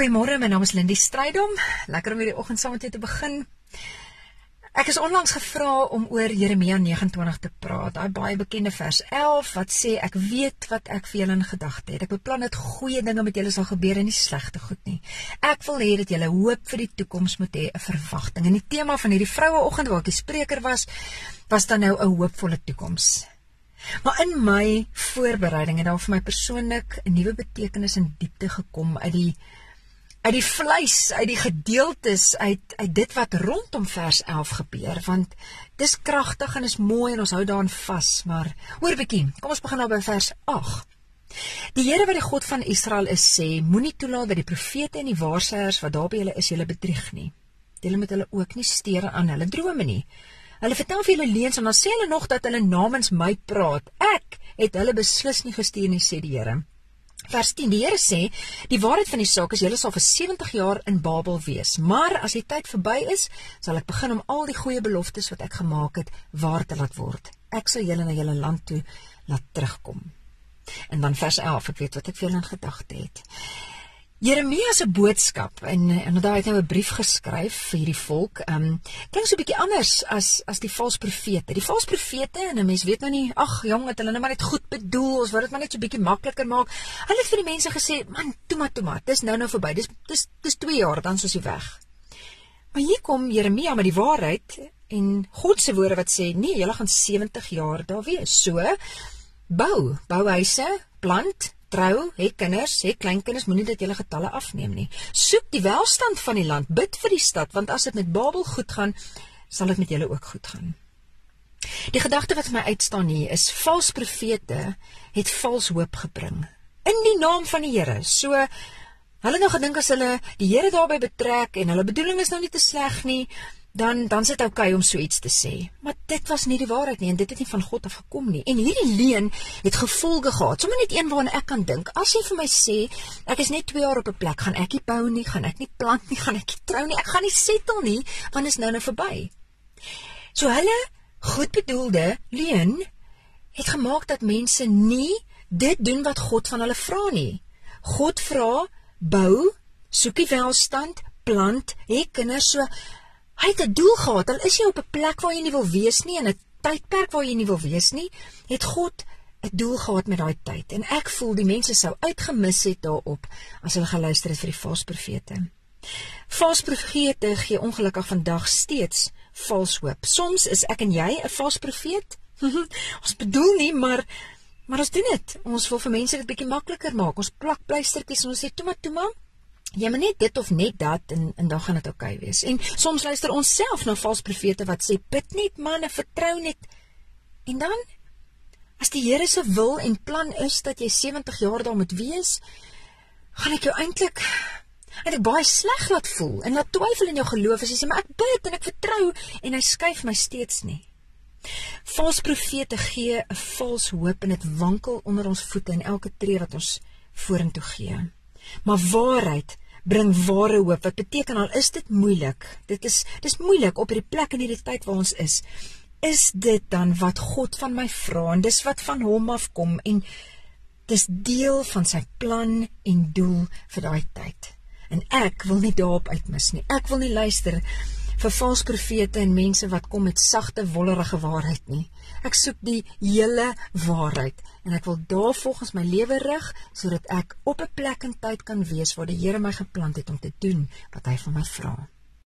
Goeiemôre, my naam is Lindie Strydom. Lekker om hierdie oggend saam met jou te begin. Ek is onlangs gevra om oor Jeremia 29 te praat. Daai baie bekende vers 11 wat sê ek weet wat ek vir julle in gedagte het. Ek beplan dat goeie dinge met julle sal gebeur en nie slegte goed nie. Ek wil hê dat julle hoop vir die toekoms moet hê, 'n verwagting. En die tema van hierdie vroueoggend waar ek die spreker was, was dan nou 'n hoopvolle toekoms. Maar in my voorbereiding het daar vir my persoonlik 'n nuwe betekenis en diepte gekom uit die uit die vleis, uit die gedeeltes, uit uit dit wat rondom vers 11 gebeur, want dis kragtig en is mooi en ons hou daaraan vas, maar hoor bietjie, kom ons begin nou by vers 8. Die Here wat die God van Israel is sê, moenie toelaat dat die profete en die waarsêers wat daar by julle is julle bedrieg nie. Julle moet hulle ook nie steur aan hulle drome nie. Hulle vertel vir julle leuns en dan sê hulle nog dat hulle namens my praat. Ek het hulle beslis nie gestuur nie, sê die Here. Vers 10: Die Here sê, die waarheid van die saak is julle sal vir 70 jaar in Babel wees, maar as die tyd verby is, sal ek begin om al die goeie beloftes wat ek gemaak het waar te laat word. Ek sal julle na julle land toe laat terugkom. En dan vers 11, ek weet wat ek vir julle in gedagte het. Jeremia se boodskap en en daai het nou 'n brief geskryf vir hierdie volk. Ehm um, klink so 'n bietjie anders as as die valse profete. Die valse profete en 'n mens weet nou nie, ag jong, het hulle nou maar net goed bedoel, ons wou dit maar net so bietjie makliker maak. Hulle het vir die mense gesê, "Man, toe maar toe maar, dis nou nou verby. Dis dis dis 2 jaar dan soos jy weg." Maar hier kom Jeremia met die waarheid en God se woorde wat sê, "Nee, julle gaan 70 jaar daar wees." So bou, bou huise, plant trou, het kinders, het kleinkinders, moenie dat julle getalle afneem nie. Soek die welstand van die land, bid vir die stad, want as dit met Babel goed gaan, sal dit met julle ook goed gaan. Die gedagte wat my uitstaan hier is vals profete het vals hoop gebring in die naam van die Here. So hulle nou gedink as hulle die Here daarbey betrek en hulle bedoeling is nou nie te sleg nie, dan dan sit oukei okay om so iets te sê. Maar dit was nie die waarheid nie en dit het nie van God af gekom nie. En hierdie leuen het gevolge gehad. Sommige net een waarna ek kan dink. As jy vir my sê ek is net 2 jaar op 'n plek, gaan ek nie bou nie, gaan ek nie plant nie, gaan ek nie trou nie, ek gaan nie settle nie, want is nou nou verby. So hulle goedbedoelde leuen het gemaak dat mense nie dit doen wat God van hulle vra nie. God vra bou, soek die welstand, plant, hê kinders so Hy het 'n doel gehad. Al is jy op 'n plek waar jy nie wil wees nie en 'n tydperk waar jy nie wil wees nie, het God 'n doel gehad met daai tyd. En ek voel die mense sou uitgemis het daarop as hulle geluister het vir die valse profete. Valse profete gee ongelukkig vandag steeds vals hoop. Soms is ek en jy 'n valse profeet. ons bedoel nie, maar maar ons doen dit. Ons wil vir mense dit bietjie makliker maak. Ons plak pleistertjies en ons sê toe maar toe maar jy moet net dit of net dat en en dan gaan dit oukei okay wees. En soms luister ons self na valse profete wat sê bid net manne, vertrou net. En dan as die Here se wil en plan is dat jy 70 jaar daar moet wees, gaan ek jou eintlik en ek baie sleg laat voel en laat twyfel in jou geloof as jy sê maar ek bid en ek vertrou en hy skuif my steeds nie. Valse profete gee 'n vals hoop en dit wankel onder ons voete in elke tree wat ons vorentoe gee. Maar waarheid bring ware hoop. Wat beteken al is dit moeilik? Dit is dis moeilik op hierdie plek in hierdie tyd waar ons is. Is dit dan wat God van my vra en dis wat van hom afkom en dis deel van sy plan en doel vir daai tyd. En ek wil nie daarop uitmis nie. Ek wil nie luister vir valse profete en mense wat kom met sagte wollerige waarheid nie. Ek soek die hele waarheid en ek wil daar volgens my lewe rig sodat ek op 'n plek en tyd kan wees waar die Here my geplant het om te doen wat hy van my vra.